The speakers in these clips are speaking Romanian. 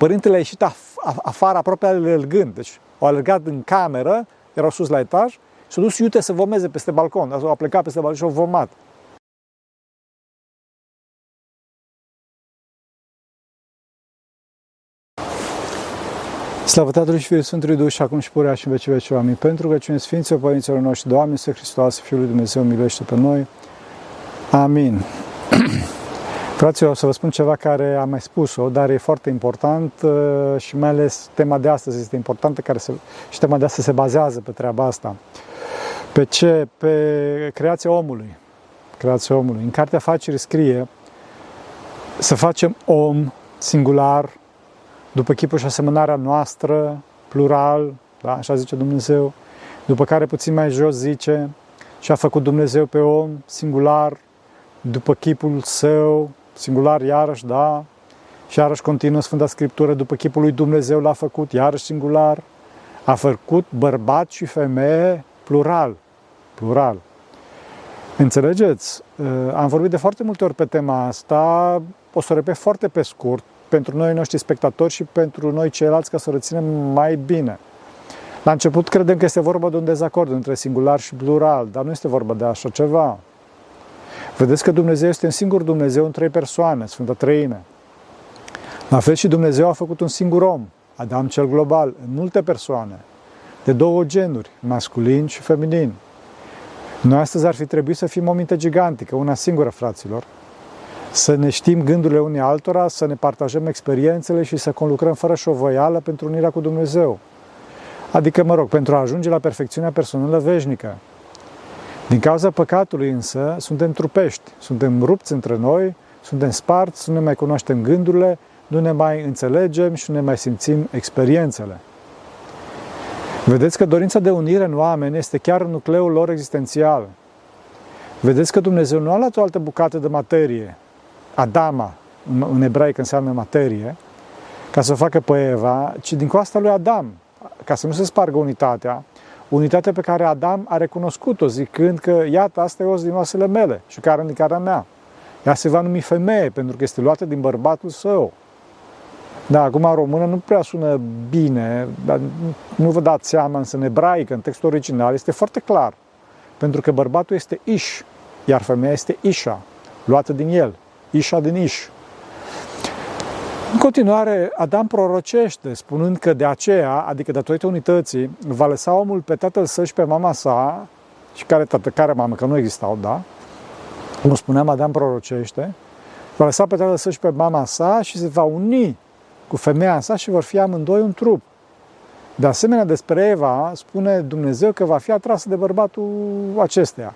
Părintele a ieșit af- afară aproape alergând, deci au alergat în cameră, erau sus la etaj, și s-a dus iute să vomeze peste balcon, au plecat peste balcon și au vomat. Slavă Tatălui și Fiului Sfântului Duh și acum și purea și în vecii vecii oameni. Pentru că cine Sfinților Părinților noștri, Doamne, să Hristos, Fiul lui Dumnezeu, miluiește pe noi. Amin. Fraților, o să vă spun ceva care am mai spus-o, dar e foarte important uh, și mai ales tema de astăzi este importantă care se, și tema de astăzi se bazează pe treaba asta. Pe ce? Pe creația omului. Creația omului. În Cartea Facerii scrie să facem om singular, după chipul și asemănarea noastră, plural, da? așa zice Dumnezeu, după care puțin mai jos zice și a făcut Dumnezeu pe om singular, după chipul său, singular iarăși, da, și iarăși continuă Sfânta Scriptură, după chipul lui Dumnezeu l-a făcut, iarăși singular, a făcut bărbat și femeie plural, plural. Înțelegeți? Am vorbit de foarte multe ori pe tema asta, o să o repet foarte pe scurt, pentru noi noștri spectatori și pentru noi ceilalți ca să o reținem mai bine. La început credem că este vorba de un dezacord între singular și plural, dar nu este vorba de așa ceva. Vedeți că Dumnezeu este un singur Dumnezeu în trei persoane, Sfânta Trăime. La fel și Dumnezeu a făcut un singur om, Adam cel global, în multe persoane, de două genuri, masculin și feminin. Noi astăzi ar fi trebuit să fim o minte gigantică, una singură, fraților, să ne știm gândurile unii altora, să ne partajăm experiențele și să conlucrăm fără șovăială pentru unirea cu Dumnezeu. Adică, mă rog, pentru a ajunge la perfecțiunea personală veșnică. Din cauza păcatului însă, suntem trupești, suntem rupți între noi, suntem sparți, nu ne mai cunoaștem gândurile, nu ne mai înțelegem și nu ne mai simțim experiențele. Vedeți că dorința de unire în oameni este chiar nucleul lor existențial. Vedeți că Dumnezeu nu a luat o altă bucată de materie, Adama, în ebraică înseamnă materie, ca să o facă pe Eva, ci din coasta lui Adam, ca să nu se spargă unitatea, unitatea pe care Adam a recunoscut-o, zicând că, iată, asta e os din oasele mele și care din cara mea. Ea se va numi femeie, pentru că este luată din bărbatul său. Da, acum în română nu prea sună bine, dar nu vă dați seama, însă în ebraică, în textul original, este foarte clar. Pentru că bărbatul este Ish, iar femeia este Isha, luată din el. Ișa din Iș. În continuare, Adam prorocește, spunând că de aceea, adică datorită unității, va lăsa omul pe tatăl său și pe mama sa, și care tată, care mamă, că nu existau, da? Cum spuneam, Adam prorocește, va lăsa pe tatăl său și pe mama sa și se va uni cu femeia sa și vor fi amândoi un trup. De asemenea, despre Eva spune Dumnezeu că va fi atrasă de bărbatul acesteia.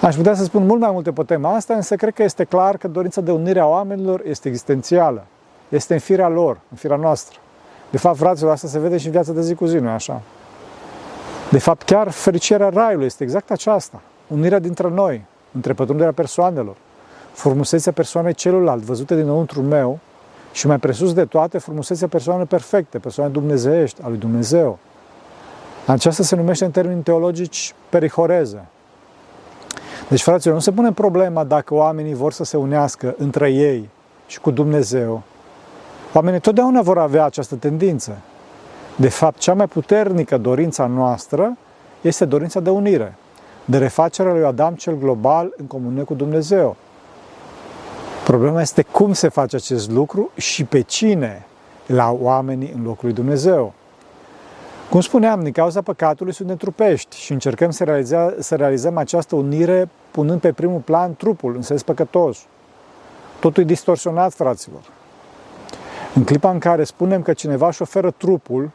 Aș putea să spun mult mai multe pe tema asta, însă cred că este clar că dorința de unire a oamenilor este existențială. Este în firea lor, în firea noastră. De fapt, fraților, asta se vede și în viața de zi cu zi, nu așa? De fapt, chiar fericirea raiului este exact aceasta. Unirea dintre noi, între pătrunderea persoanelor, frumusețea persoanei celuilalt, văzute dinăuntru meu, și mai presus de toate, frumusețea persoanei perfecte, persoane dumnezeiești, a lui Dumnezeu. Aceasta se numește în termeni teologici perihoreză, deci, fraților, nu se pune problema dacă oamenii vor să se unească între ei și cu Dumnezeu. Oamenii totdeauna vor avea această tendință. De fapt, cea mai puternică dorință noastră este dorința de unire, de refacerea lui Adam cel global în comunie cu Dumnezeu. Problema este cum se face acest lucru și pe cine la oamenii în locul lui Dumnezeu. Cum spuneam, din cauza păcatului suntem trupești și încercăm să, realiza, să realizăm această unire punând pe primul plan trupul, în sens păcătos. Totul e distorsionat, fraților. În clipa în care spunem că cineva își oferă trupul,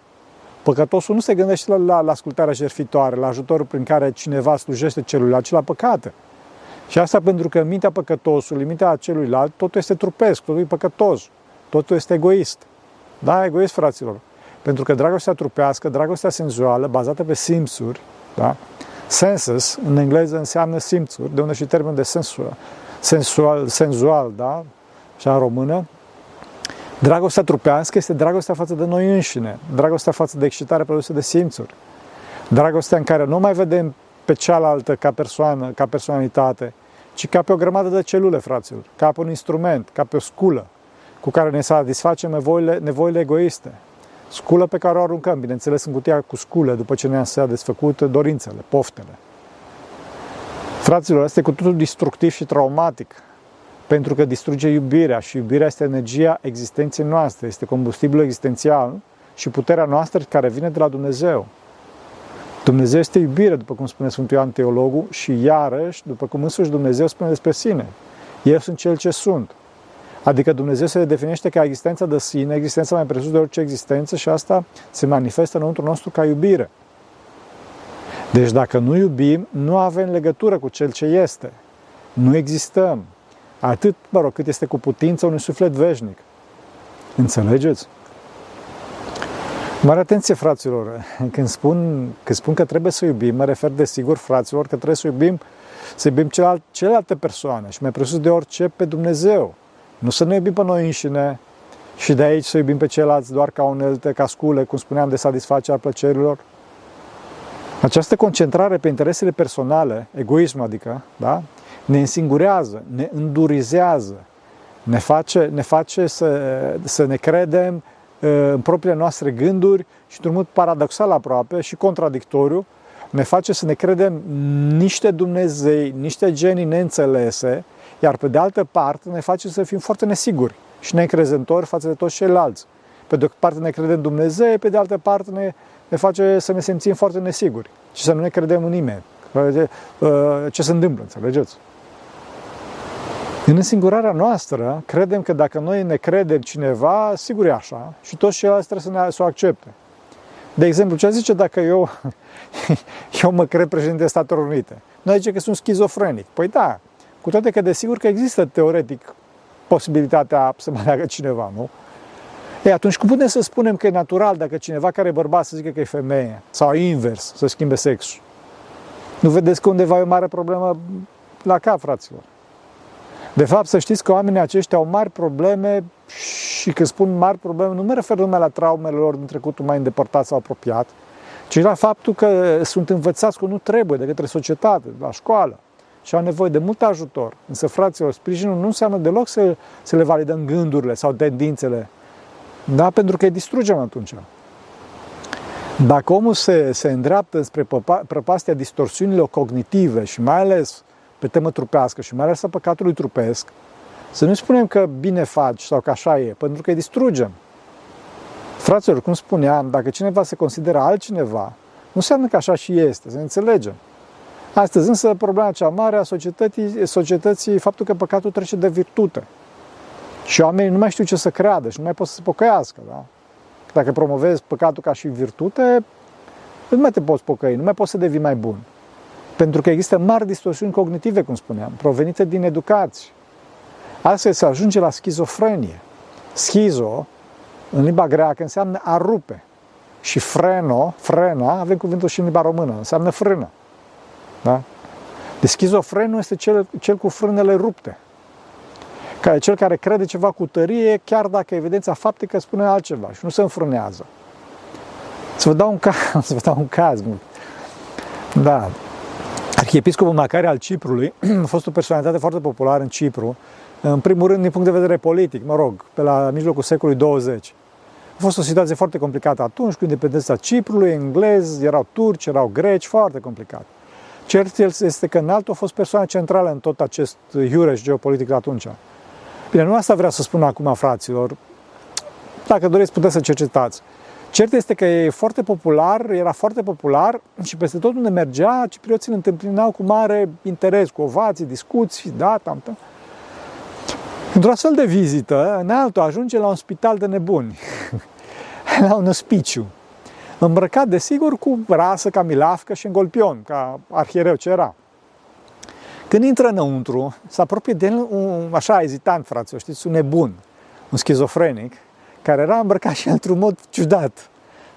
păcătosul nu se gândește la, la, la ascultarea jertfitoare, la ajutorul prin care cineva slujește celuilalt, ci la păcate. Și asta pentru că mintea păcătosului, mintea celuilalt, totul este trupesc, totul e păcătos, totul este egoist. Da, egoist, fraților. Pentru că dragostea trupească, dragostea senzuală, bazată pe simțuri, da? senses, în engleză înseamnă simțuri, de unde și termenul de sensual, sensual, senzual, da? Și în română, dragostea trupească este dragostea față de noi înșine, dragostea față de excitare produsă de simțuri, dragostea în care nu mai vedem pe cealaltă ca persoană, ca personalitate, ci ca pe o grămadă de celule, fraților, ca pe un instrument, ca pe o sculă, cu care ne satisfacem nevoile, nevoile egoiste. Sculă pe care o aruncăm, bineînțeles, în cutia cu scule, după ce ne-a desfăcut dorințele, poftele. Fraților, asta e cu totul destructiv și traumatic, pentru că distruge iubirea și iubirea este energia existenței noastre, este combustibilul existențial și puterea noastră care vine de la Dumnezeu. Dumnezeu este iubire, după cum spune Sfântul Ioan Teologul, și iarăși, după cum însuși Dumnezeu spune despre sine. Eu sunt cel ce sunt. Adică Dumnezeu se definește ca existența de sine, existența mai presus de orice existență și asta se manifestă înăuntru nostru ca iubire. Deci dacă nu iubim, nu avem legătură cu Cel ce este. Nu existăm. Atât, mă rog, cât este cu putință unui suflet veșnic. Înțelegeți? Mare atenție, fraților, când spun, când spun că trebuie să iubim, mă refer de sigur, fraților, că trebuie să iubim, să iubim celelalte, celelalte persoane și mai presus de orice pe Dumnezeu. Nu să ne iubim pe noi înșine și de aici să iubim pe ceilalți doar ca unelte, ca scule, cum spuneam, de satisfacerea plăcerilor. Această concentrare pe interesele personale, egoism adică, da? ne însingurează, ne îndurizează, ne face, ne face să, să ne credem în propriile noastre gânduri și într-un mod paradoxal aproape și contradictoriu, ne face să ne credem niște Dumnezei, niște genii neînțelese, iar pe de altă parte ne face să fim foarte nesiguri și neîncrezători față de toți ceilalți. Pe de o parte ne credem Dumnezeu, pe de altă parte ne, ne face să ne simțim foarte nesiguri și să nu ne credem în nimeni. Ce se întâmplă, înțelegeți? În însingurarea noastră, credem că dacă noi ne credem cineva, sigur e așa și toți ceilalți trebuie să, ne, să o accepte. De exemplu, ce zice dacă eu, eu mă cred președinte Statelor Unite? Noi zice că sunt schizofrenic. Păi da, cu toate că desigur că există teoretic posibilitatea să mă aleagă cineva, nu? E, atunci cum putem să spunem că e natural dacă cineva care e bărbat să zică că e femeie? Sau invers, să schimbe sexul? Nu vedeți că undeva e o mare problemă la cap, fraților? De fapt, să știți că oamenii aceștia au mari probleme și când spun mari probleme, nu mă refer numai la traumele lor din trecutul mai îndepărtat sau apropiat, ci la faptul că sunt învățați că nu trebuie de către societate, la școală și au nevoie de mult ajutor. Însă, fraților, sprijinul nu înseamnă deloc să, să le validăm gândurile sau tendințele, da? pentru că îi distrugem atunci. Dacă omul se, se îndreaptă spre prăpastia distorsiunilor cognitive și mai ales pe temă trupească și mai ales a păcatului trupesc, să nu spunem că bine faci sau că așa e, pentru că îi distrugem. Fraților, cum spuneam, dacă cineva se consideră altcineva, nu înseamnă că așa și este, să ne înțelegem. Astăzi însă problema cea mare a societății, societății faptul că păcatul trece de virtute. Și oamenii nu mai știu ce să creadă și nu mai pot să se pocăiască. Da? Dacă promovezi păcatul ca și virtute, nu mai te poți pocăi, nu mai poți să devii mai bun. Pentru că există mari distorsiuni cognitive, cum spuneam, provenite din educație. Astfel se ajunge la schizofrenie. Schizo, în limba greacă, înseamnă a rupe. Și freno, frena, avem cuvântul și în limba română, înseamnă frână. Da? Deci schizofrenul este cel, cel cu frânele rupte. Care, cel care crede ceva cu tărie, chiar dacă evidența faptică spune altceva și nu se înfrânează. Să vă dau un caz, să vă dau un caz. Da. Arhiepiscopul Macare al Ciprului a fost o personalitate foarte populară în Cipru, în primul rând din punct de vedere politic, mă rog, pe la mijlocul secolului 20. A fost o situație foarte complicată atunci, cu independența Ciprului, englezi, erau turci, erau greci, foarte complicat. Cert este că înalt a fost persoana centrală în tot acest iureș geopolitic de atunci. Bine, nu asta vreau să spun acum, fraților. Dacă doriți, puteți să cercetați. Cert este că e foarte popular, era foarte popular și peste tot unde mergea, ciprioții îl întâmpinau cu mare interes, cu ovații, discuții, da, tam, tam. Într-o astfel de vizită, în altul ajunge la un spital de nebuni, la un ospiciu, îmbrăcat, desigur, cu rasă, ca milafcă și în golpion, ca arhiereu ce era. Când intră înăuntru, se apropie de el un, așa ezitant, frate, știți, un nebun, un schizofrenic, care era îmbrăcat și într-un mod ciudat.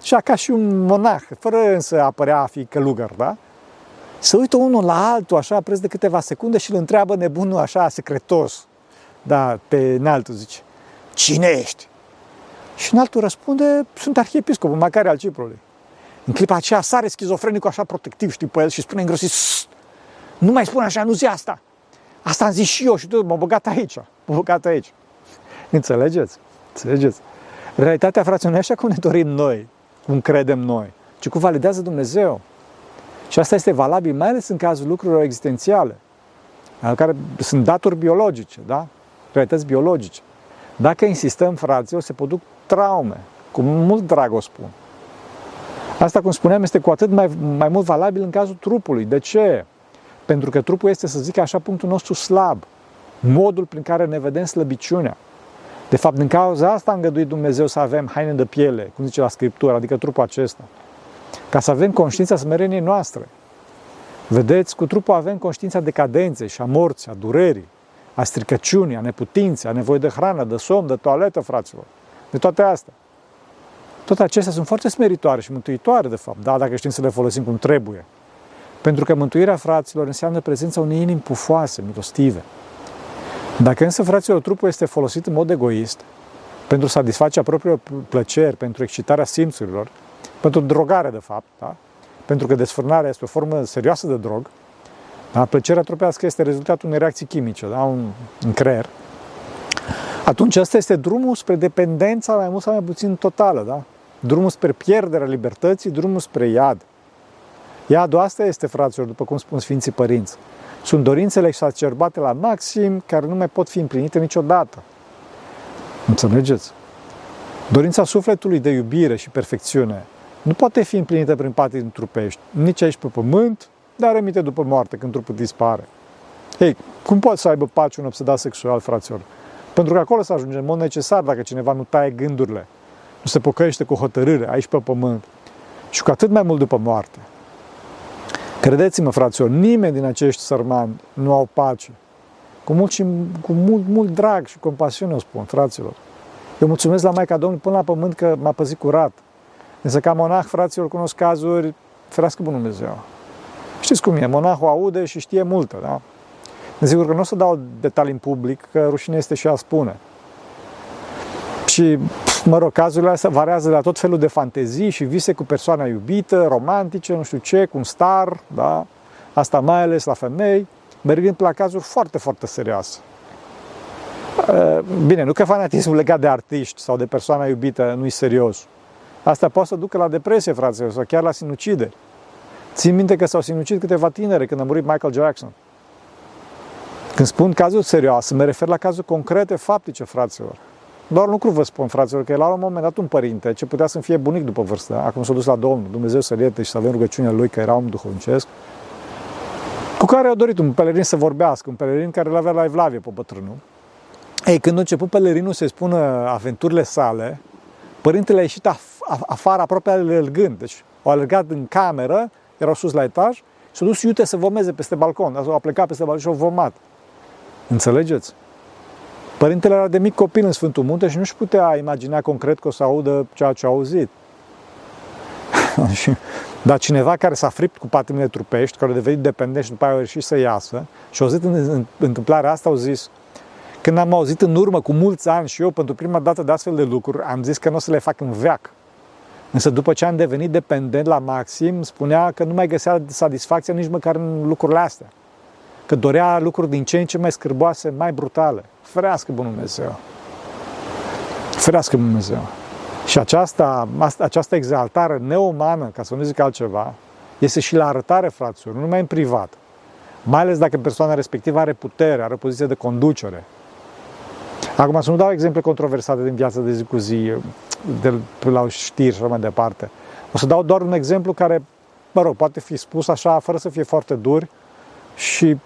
Și ca și un monah, fără însă a părea a fi călugăr, da? Se uită unul la altul, așa, preț de câteva secunde și îl întreabă nebunul așa, secretos, da, pe înaltul, zice, cine ești? Și înaltul răspunde, sunt arhiepiscopul Macare al Ciprului. În clipa aceea sare schizofrenicul așa protectiv, știi, pe el și spune îngrosit, nu mai spune așa, nu zi asta. Asta am zis și eu și tu, m-am băgat aici, m-am băgat aici. Înțelegeți? Înțelegeți? Realitatea, fraților, nu e așa cum ne dorim noi, cum credem noi, ci cum validează Dumnezeu. Și asta este valabil mai ales în cazul lucrurilor existențiale, care sunt daturi biologice, da? realități biologice. Dacă insistăm, fraților, se produc traume, cu mult drag o spun. Asta, cum spuneam, este cu atât mai, mai mult valabil în cazul trupului. De ce? Pentru că trupul este, să zic așa, punctul nostru slab. Modul prin care ne vedem slăbiciunea. De fapt, din cauza asta a îngăduit Dumnezeu să avem haine de piele, cum zice la Scriptură, adică trupul acesta. Ca să avem conștiința smereniei noastre. Vedeți, cu trupul avem conștiința decadenței și a morții, a durerii, a stricăciunii, a neputinței, a nevoie de hrană, de somn, de toaletă, fraților. De toate astea. Toate acestea sunt foarte smeritoare și mântuitoare, de fapt, da, dacă știm să le folosim cum trebuie. Pentru că mântuirea fraților înseamnă prezența unei inimi pufoase, milostive. Dacă însă, fraților, trupul este folosit în mod egoist, pentru satisfacerea propriilor plăceri, pentru excitarea simțurilor, pentru drogare, de fapt, da? pentru că desfrânarea este o formă serioasă de drog, da? plăcerea trupească este rezultatul unei reacții chimice, da? un, un creier, atunci asta este drumul spre dependența mai mult sau mai puțin totală, da? Drumul spre pierderea libertății, drumul spre iad. Iadul asta este, fraților, după cum spun Sfinții Părinți. Sunt dorințele exacerbate la maxim, care nu mai pot fi împlinite niciodată. Înțelegeți? Dorința sufletului de iubire și perfecțiune nu poate fi împlinită prin patii trupești, nici aici pe pământ, dar remite după moarte, când trupul dispare. Ei, cum poate să aibă pace un obsedat sexual, fraților? Pentru că acolo să ajunge în mod necesar dacă cineva nu taie gândurile, nu se pocăiește cu hotărâre aici pe pământ și cu atât mai mult după moarte. Credeți-mă, fraților, nimeni din acești sărmani nu au pace. Cu mult, și, cu mult, mult drag și compasiune o spun, fraților. Eu mulțumesc la Maica Domnului până la pământ că m-a păzit curat. Însă ca monah, fraților, cunosc cazuri, ferească bunul Dumnezeu. Știți cum e, monahul aude și știe multă, da? Sigur că nu o să dau detalii în public, că rușine este și a spune. Și, mă rog, cazurile astea variază de la tot felul de fantezii și vise cu persoana iubită, romantice, nu știu ce, cu un star, da? Asta mai ales la femei, mergând la cazuri foarte, foarte serioase. Bine, nu că fanatismul legat de artiști sau de persoana iubită nu e serios. Asta poate să ducă la depresie, frate, sau chiar la sinucideri. Țin minte că s-au sinucid câteva tinere când a murit Michael Jackson. Când spun cazuri serioase, mă refer la cazuri concrete, faptice, fraților. Doar lucru vă spun, fraților, că la un moment dat un părinte, ce putea să fie bunic după vârstă, acum s-a dus la Domnul, Dumnezeu să-l ierte și să avem rugăciunea lui, că era om duhovnicesc, cu care a dorit un pelerin să vorbească, un pelerin care l avea la Evlavie pe bătrânul. Ei, când a început pelerinul să-i spună aventurile sale, părintele a ieșit af- afară aproape alergând. Deci au alergat în cameră, erau sus la etaj, și s-a dus iute să vomeze peste balcon. A plecat peste balcon și au vomat. Înțelegeți? Părintele era de mic copil în Sfântul Munte și nu-și putea imagina concret că o să audă ceea ce a auzit. Dar cineva care s-a fript cu patimile trupești, care a devenit dependent și după aia a reușit să iasă și au zis în, în, în întâmplarea asta, au zis, când am auzit în urmă cu mulți ani și eu pentru prima dată de astfel de lucruri, am zis că nu o să le fac în veac. Însă după ce am devenit dependent la maxim, spunea că nu mai găsea satisfacție nici măcar în lucrurile astea că dorea lucruri din ce în ce mai scârboase, mai brutale. Ferească Bunul Dumnezeu! Ferească Dumnezeu! Și aceasta, această exaltare neumană, ca să nu zic altceva, este și la arătare, fraților, nu numai în privat. Mai ales dacă persoana respectivă are putere, are poziție de conducere. Acum să nu dau exemple controversate din viața de zi cu zi, de la știri și așa mai departe. O să dau doar un exemplu care, mă rog, poate fi spus așa, fără să fie foarte dur și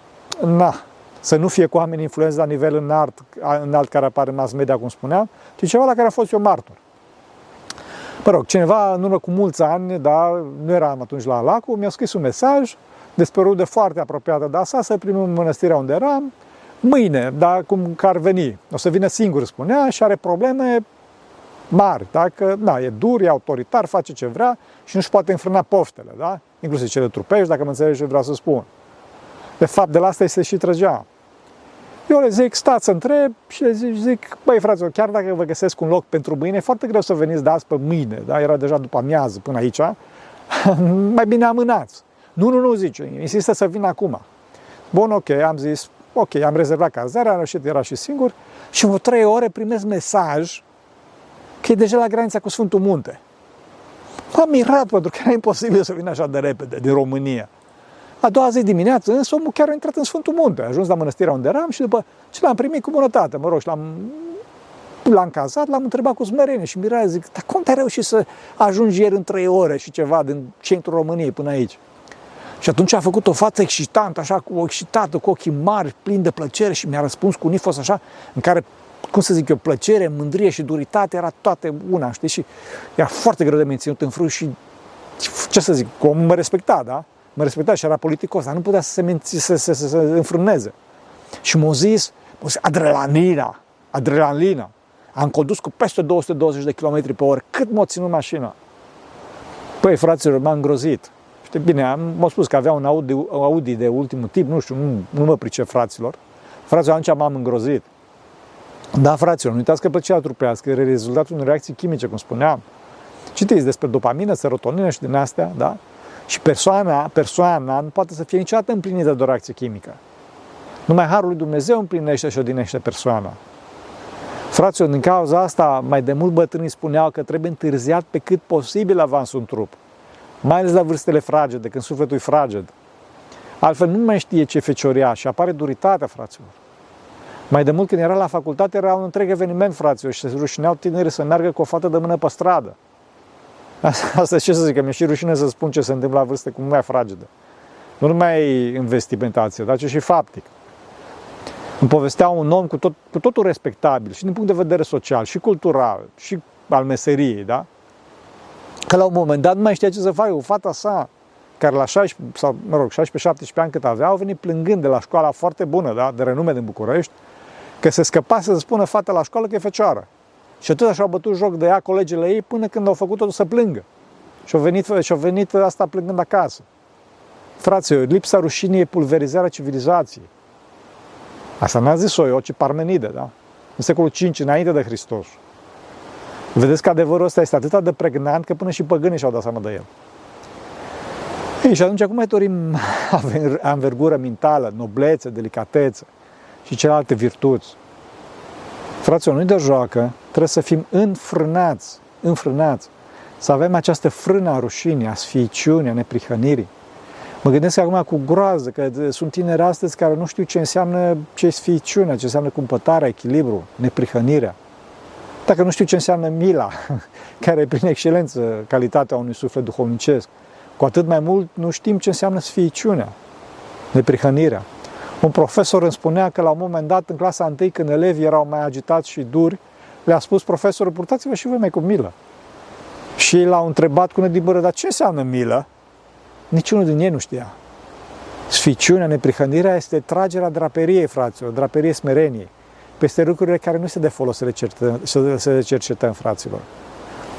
na, să nu fie cu oameni influenți la nivel înalt, înalt care apare în mass media, cum spuneam, ci ceva la care a fost eu martor. Mă rog, cineva în urmă cu mulți ani, da, nu eram atunci la Alacu, mi-a scris un mesaj despre rude foarte apropiată de asta, să primim în mănăstirea unde eram, mâine, da, cum că ar veni. O să vină singur, spunea, și are probleme mari, da? că na, e dur, e autoritar, face ce vrea și nu-și poate înfrâna poftele, da? inclusiv cele trupești, dacă mă înțelegi ce vreau să spun. De fapt, de la asta este și trăgea. Eu le zic, stați să întreb și le zic, zic băi fraților, chiar dacă vă găsesc un loc pentru mâine, e foarte greu să veniți de azi pe mâine, da? era deja după amiază până aici, mai bine amânați. Nu, nu, nu, zice, insistă să vin acum. Bun, ok, am zis, ok, am rezervat cazarea, am reușit, era și singur și în trei ore primesc mesaj că e deja la granița cu Sfântul Munte. M-am mirat pentru că era imposibil să vină așa de repede din România. A doua zi dimineață, însă, omul chiar a intrat în Sfântul Munte. A ajuns la mănăstirea unde eram și după ce l-am primit cu bunătate, mă rog, și l-am, l-am cazat, l-am întrebat cu smerenie și mirare, zic, dar cum te-ai reușit să ajungi ieri în trei ore și ceva din centrul României până aici? Și atunci a făcut o față excitantă, așa, cu excitată, cu ochii mari, plin de plăcere și mi-a răspuns cu un ifos așa, în care, cum să zic eu, plăcere, mândrie și duritate era toate una, știi? Și era foarte greu de menținut în frâu și, ce să zic, omul mă respecta, da? Mă respecta și era politicos, dar nu putea să se, menți, să, să, să, să înfrâneze. Și m-a zis, m-a zis, adrenalina, adrenalina. Am condus cu peste 220 de km pe oră. Cât m-a ținut mașina? Păi, fraților, m-am îngrozit. Știi, bine, am, m-au spus că avea un Audi, Audi de ultimul tip, nu știu, nu, nu mă pricep fraților. Fraților, atunci m-am îngrozit. Da, fraților, nu uitați că plăcerea trupească e rezultatul unei reacții chimice, cum spuneam. Citiți despre dopamină, serotonină și din astea, da? Și persoana, persoana nu poate să fie niciodată împlinită de o reacție chimică. Numai Harul lui Dumnezeu împlinește și odinește persoana. Fraților, din cauza asta, mai de mult bătrânii spuneau că trebuie întârziat pe cât posibil avansul în trup. Mai ales la vârstele fragede, când sufletul e fraged. Altfel nu mai știe ce fecioria și apare duritatea, fraților. Mai de mult când era la facultate era un întreg eveniment, fraților, și se rușineau tineri să meargă cu o fată de mână pe stradă. Asta ce să zic, că mi-e și rușine să spun ce se întâmplă la vârste cu mai fragedă. Nu numai în vestimentație, dar ci și faptic. Îmi povestea un om cu, tot, cu totul respectabil și din punct de vedere social, și cultural, și al meseriei, da? Că la un moment dat nu mai știa ce să facă. O fata sa, care la 16, sau, mă rog, 16-17 ani cât avea, au venit plângând de la școala foarte bună, da? de renume din București, că se scăpase să spună fata la școală că e fecioară. Și atât așa au bătut joc de ea colegele ei până când au făcut-o să plângă. Și au venit, și au venit asta plângând acasă. Fraților, lipsa rușinii e pulverizarea civilizației. Asta n-a zis-o eu, ci Parmenide, da? În secolul 5, înainte de Hristos. Vedeți că adevărul ăsta este atât de pregnant că până și păgânii și-au dat seama de el. Ei, și atunci, cum mai dorim anvergură mentală, noblețe, delicatețe și celelalte virtuți? Fraților, nu de joacă, trebuie să fim înfrânați, înfrânați, să avem această frână a rușinii, a sfiiciunii, a neprihănirii. Mă gândesc acum cu groază că sunt tineri astăzi care nu știu ce înseamnă ce sfiiciunea, ce înseamnă cumpătarea, echilibru, neprihănirea. Dacă nu știu ce înseamnă mila, care e prin excelență calitatea unui suflet duhovnicesc, cu atât mai mult nu știm ce înseamnă sfiiciunea, neprihănirea. Un profesor îmi spunea că la un moment dat, în clasa întâi, când elevii erau mai agitați și duri, le-a spus profesorul, purtați-vă și voi mai cu milă. Și l-au întrebat cu nedibără, dar ce înseamnă milă? Niciunul din ei nu știa. Sficiunea, neprihănirea este tragerea draperiei, fraților, draperiei smereniei, peste lucrurile care nu se de folos să le, cercetăm, să le cercetăm, fraților.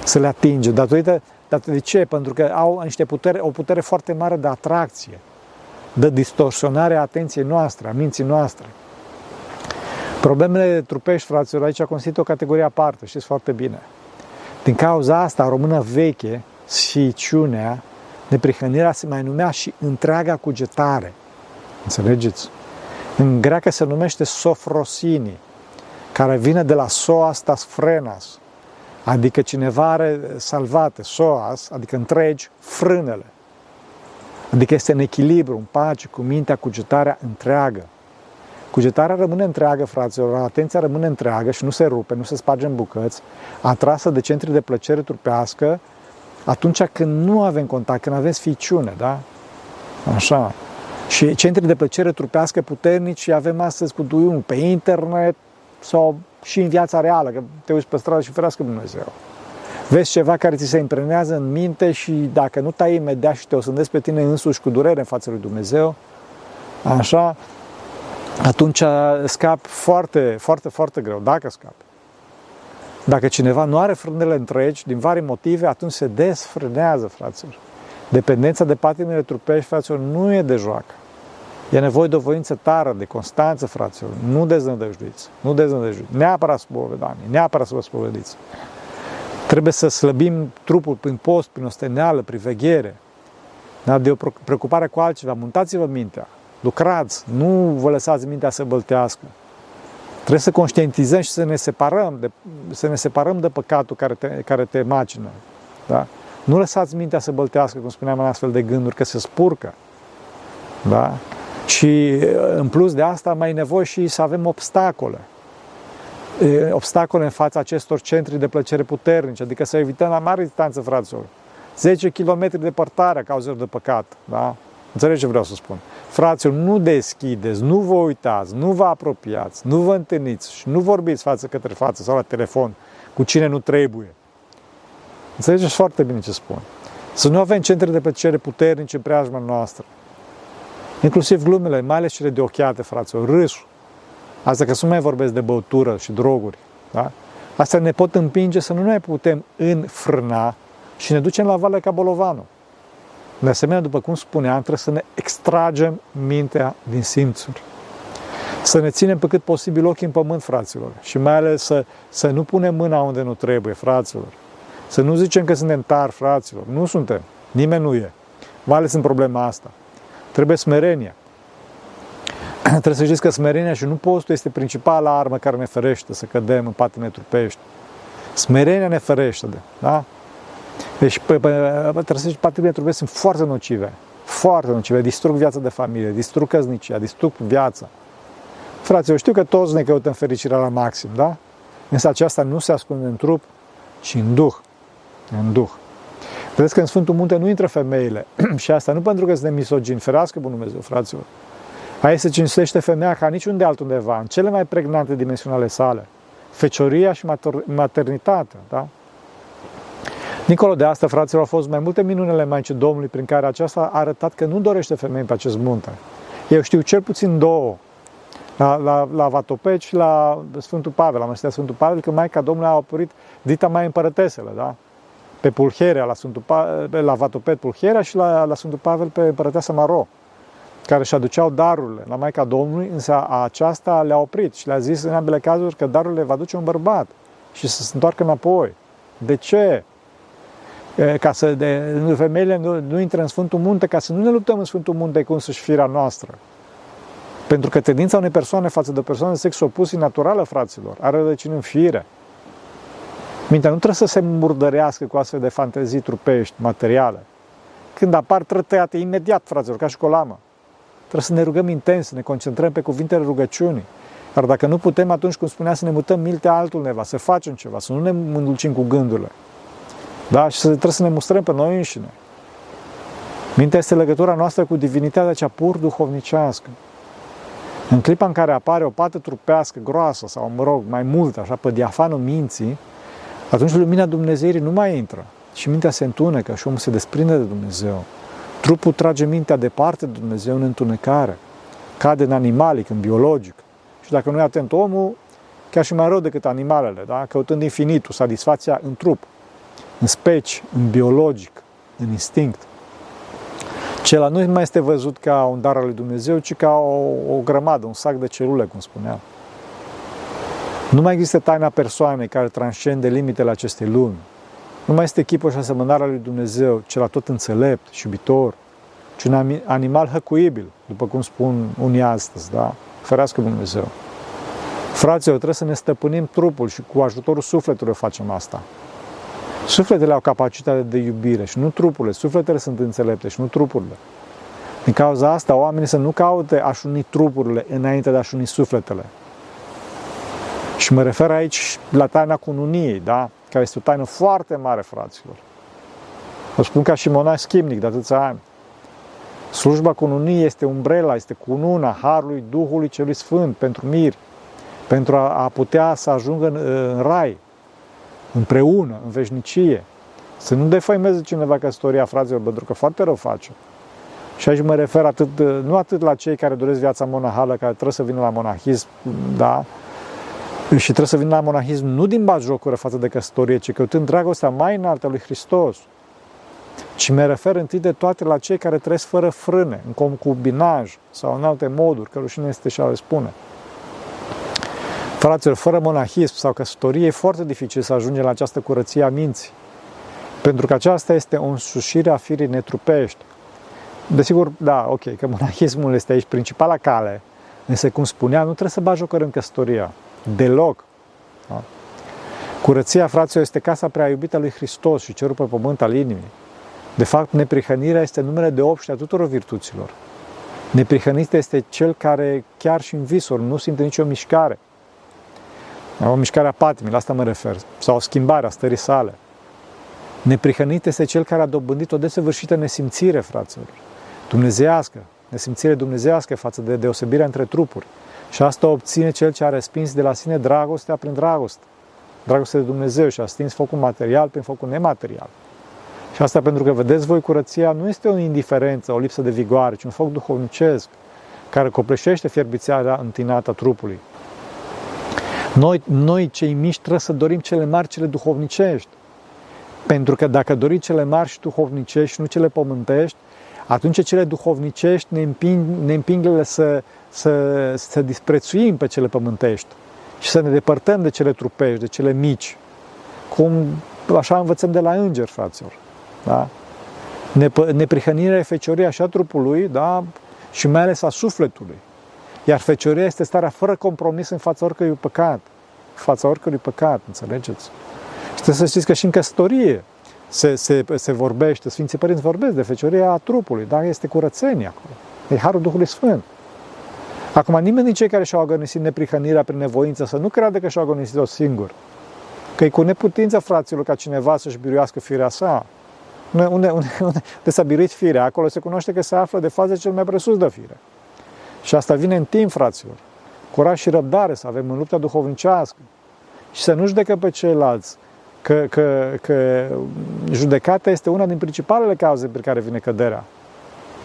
Să le atingem. Datorită, datorită de ce? Pentru că au niște putere, o putere foarte mare de atracție de distorsionare a atenției noastre, a minții noastre. Problemele trupești, fraților, aici constituie o categorie aparte, știți foarte bine. Din cauza asta, română veche, sficiunea, neprihănirea se mai numea și întreaga cugetare. Înțelegeți? În greacă se numește sofrosini, care vine de la soastas frenas, adică cineva are salvate, soas, adică întregi frânele. Adică este în echilibru, în pace, cu mintea, cugetarea întreagă. Cugetarea rămâne întreagă, fraților, atenția rămâne întreagă și nu se rupe, nu se sparge în bucăți, atrasă de centri de plăcere trupească, atunci când nu avem contact, când avem sficiune, da? Așa. Și centri de plăcere trupească puternici avem astăzi cu duiung pe internet sau și în viața reală, că te uiți pe stradă și ferească Dumnezeu vezi ceva care ți se impregnează în minte și dacă nu tai imediat și te osândezi pe tine însuși cu durere în fața lui Dumnezeu, așa, atunci scapi foarte, foarte, foarte greu, dacă scapi. Dacă cineva nu are frânele întregi, din vari motive, atunci se desfrânează, fraților. Dependența de patimile trupești, fraților, nu e de joacă. E nevoie de o voință tară, de constanță, fraților. Nu deznădăjduiți. Nu deznădăjduiți. Neapărat spovedanie, neapărat să vă spovediți. Trebuie să slăbim trupul prin post, prin osteneală, prin veghere. Da? De o preocupare cu altceva. Muntați-vă mintea. lucrați, nu vă lăsați mintea să băltească. Trebuie să conștientizăm și să ne separăm de, să ne separăm de păcatul care te, care te macină. Da? Nu lăsați mintea să băltească, cum spuneam, în astfel de gânduri, că se spurcă. Da? Și în plus de asta mai e nevoie și să avem obstacole. Obstacole în fața acestor centri de plăcere puternice, adică să evităm la mare distanță, fraților. 10 km departare cauzări de păcat. Da? Înțelegi ce vreau să spun? Fraților, nu deschideți, nu vă uitați, nu vă apropiați, nu vă întâlniți și nu vorbiți față către față sau la telefon cu cine nu trebuie. Înțelegeți foarte bine ce spun. Să nu avem centre de plăcere puternice în preajma noastră. Inclusiv glumele, mai ales cele de ochiate, fraților, râsul. Asta că să nu mai vorbesc de băutură și droguri. Da? Asta ne pot împinge să nu ne putem înfrâna și ne ducem la Valea Cabolovanu. De asemenea, după cum spuneam, trebuie să ne extragem mintea din simțuri. Să ne ținem pe cât posibil ochii în pământ, fraților. Și mai ales să, să nu punem mâna unde nu trebuie, fraților. Să nu zicem că suntem tari, fraților. Nu suntem. Nimeni nu e. Mai ales în problema asta. Trebuie smerenia. Trebuie să știți că smerenia și nu postul este principala armă care ne ferește să cădem în patine trupești. Smerenia ne ferește de, da? Deci, pe, pe, trebuie să zici, patimile trupești sunt foarte nocive. Foarte nocive. Distrug viața de familie, distrug căznicia, distrug viața. Fraților, știu că toți ne căutăm fericirea la maxim, da? Însă aceasta nu se ascunde în trup, ci în duh. În duh. Vedeți că în Sfântul Munte nu intră femeile. și asta nu pentru că suntem misogini, ferească Bunul Dumnezeu, fraților. Aici se cinstește femeia ca niciunde altundeva, în cele mai pregnante dimensiuni ale sale. Fecioria și maternitatea, da? Nicolo de asta, fraților, au fost mai multe minunele Maicii Domnului prin care aceasta a arătat că nu dorește femei pe acest munte. Eu știu cel puțin două, la, la, la Vatopet și la Sfântul Pavel, la Măstea Sfântul Pavel, că Maica Domnului a apărut dita mai împărătesele, da? Pe Pulherea, la, Sfântul pa, la Vatopet Pulherea și la, la Sfântul Pavel pe împărăteasa Maro, care își aduceau darurile la Maica Domnului, însă aceasta le-a oprit și le-a zis în ambele cazuri că darurile va duce un bărbat și să se întoarcă înapoi. De ce? ca să de, femeile nu, nu intră în Sfântul Munte, ca să nu ne luptăm în Sfântul Munte cu însuși firea noastră. Pentru că tendința unei persoane față de o persoană de sex opus e naturală, fraților, are rădăcini în fire. Mintea nu trebuie să se murdărească cu astfel de fantezii trupești, materiale. Când apar, trătăiate imediat, fraților, ca și cu o lamă. Trebuie să ne rugăm intens, să ne concentrăm pe cuvintele rugăciunii. Dar dacă nu putem, atunci, cum spunea, să ne mutăm milte altul neva, să facem ceva, să nu ne mândulcim cu gândurile. Da? Și trebuie să ne mustrăm pe noi înșine. Mintea este legătura noastră cu divinitatea cea pur duhovnicească. În clipa în care apare o pată trupească groasă sau, mă rog, mai mult, așa, pe diafanul minții, atunci lumina Dumnezeirii nu mai intră și mintea se întunecă și omul se desprinde de Dumnezeu. Trupul trage mintea departe de Dumnezeu în întunecare, cade în animalic, în biologic. Și dacă nu e atent omul, chiar și mai rău decât animalele, da? căutând infinitul, satisfacția în trup în speci, în biologic, în instinct. Cela nu mai este văzut ca un dar al lui Dumnezeu, ci ca o, o grămadă, un sac de celule, cum spuneam. Nu mai există taina persoanei care transcende limitele acestei lumi. Nu mai este chipul și asemănarea lui Dumnezeu, cel tot înțelept și iubitor, ci un animal hăcuibil, după cum spun unii astăzi, da? Ferească Dumnezeu. Fraților, trebuie să ne stăpânim trupul și cu ajutorul sufletului facem asta. Sufletele au capacitate de iubire și nu trupurile. Sufletele sunt înțelepte și nu trupurile. Din cauza asta, oamenii să nu caute a-și uni trupurile înainte de a-și uni sufletele. Și mă refer aici la taina cununiei, da? Care este o taină foarte mare, fraților. O spun ca și monah schimnic de atâția ani. Slujba cununiei este umbrela, este cununa Harului Duhului Celui Sfânt pentru miri, pentru a, a putea să ajungă în, în rai, împreună, în veșnicie. Să nu defăimeze cineva căsătoria fraților, pentru că foarte rău face. Și aici mă refer atât, nu atât la cei care doresc viața monahală, care trebuie să vină la monahism, da, și trebuie să vină la monahism nu din jocură față de căsătorie, ci căutând dragostea mai înaltă lui Hristos. Ci mă refer întâi de toate la cei care trăiesc fără frâne, în concubinaj sau în alte moduri, că rușine este și a le spune. Fraților, fără monahism sau căsătorie e foarte dificil să ajungem la această curăție a minții. Pentru că aceasta este o însușire a firii netrupești. Desigur, da, ok, că monahismul este aici principala cale, însă, cum spunea, nu trebuie să bagi în căsătoria. Deloc. Da? Curăția, fraților, este casa prea iubită a lui Hristos și cerul pe pământ al inimii. De fapt, neprihănirea este numele de obște a tuturor virtuților. Neprihănit este cel care, chiar și în visuri, nu simte nicio mișcare. O mișcare a patimii, la asta mă refer, sau o schimbare a stării sale. Neprihănit este cel care a dobândit o desăvârșită nesimțire, fraților, dumnezească, nesimțire dumnezească față de deosebirea între trupuri. Și asta obține cel ce a respins de la sine dragostea prin dragoste. Dragostea de Dumnezeu și a stins focul material prin focul nematerial. Și asta pentru că, vedeți voi, curăția nu este o indiferență, o lipsă de vigoare, ci un foc duhovnicesc care copleșește fierbițarea întinată a trupului. Noi, noi, cei mici, trebuie să dorim cele mari, cele duhovnicești. Pentru că dacă dori cele mari și duhovnicești, nu cele pământești, atunci cele duhovnicești ne împing, ne împing să, să, să disprețuim pe cele pământești și să ne depărtăm de cele trupești, de cele mici. Cum așa învățăm de la îngeri, fraților. Da? Neprihănirea e fecioria și a trupului, da? și mai ales a sufletului. Iar fecioria este starea fără compromis în fața oricărui păcat. În fața oricărui păcat, înțelegeți? Și trebuie să știți că și în căsătorie se, se, se vorbește, Sfinții Părinți vorbesc de fecioria a trupului, dar este curățenie acolo. E Harul Duhului Sfânt. Acum, nimeni din cei care și-au agonisit neprihănirea prin nevoință să nu creadă că și-au agonisit-o singur. Că e cu neputință, fraților, ca cineva să-și biruiască firea sa. Unde, unde, unde, unde s-a biruit firea, acolo se cunoaște că se află de fază cel mai presus de fire. Și asta vine în timp, fraților. Curaj și răbdare să avem în lupta duhovnicească. Și să nu judecă pe ceilalți. Că, că, că judecata este una din principalele cauze pe care vine căderea.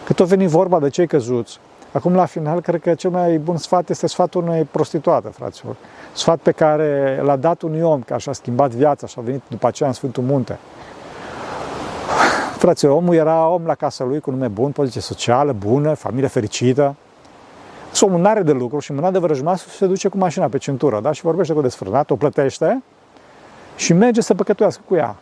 Că tot veni vorba de cei căzuți. Acum, la final, cred că cel mai bun sfat este sfatul unei prostituate, fraților. Sfat pe care l-a dat unui om care și-a schimbat viața și a venit după aceea în Sfântul Munte. Fraților, omul era om la casa lui cu nume bun, poziție socială, bună, familie fericită, să omul n-are de lucru și mâna de vrăjmaș se duce cu mașina pe cintură, da? Și vorbește cu desfrânat, o plătește și merge să păcătuiască cu ea.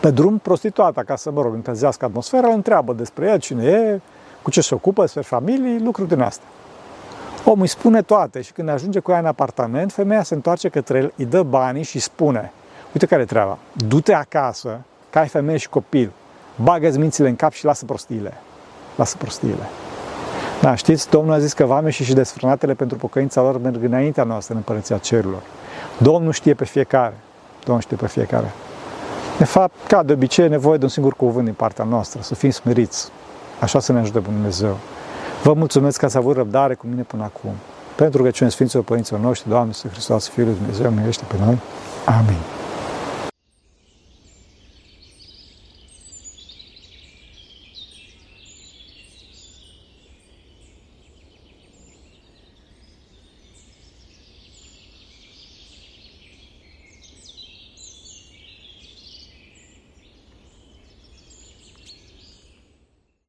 Pe drum, prostituata, ca să, mă rog, încălzească atmosfera, îl întreabă despre el, cine e, cu ce se ocupă, despre familii, lucruri din astea. Omul îi spune toate și când ajunge cu ea în apartament, femeia se întoarce către el, îi dă banii și spune, uite care e treaba, du-te acasă, că ai femeie și copil, bagă-ți mințile în cap și lasă prostiile. Lasă prostiile. Da, știți, Domnul a zis că vame și și desfrânatele pentru pocăința lor merg înaintea noastră în împărăția cerurilor. Domnul știe pe fiecare. Domnul știe pe fiecare. De fapt, ca de obicei, e nevoie de un singur cuvânt din partea noastră, să fim smeriți. Așa să ne ajute Dumnezeu. Vă mulțumesc că ați avut răbdare cu mine până acum. Pentru că cine Sfinților Părinților noștri, Doamne, să Hristos, Fiul lui Dumnezeu, miluiește pe noi. Amin.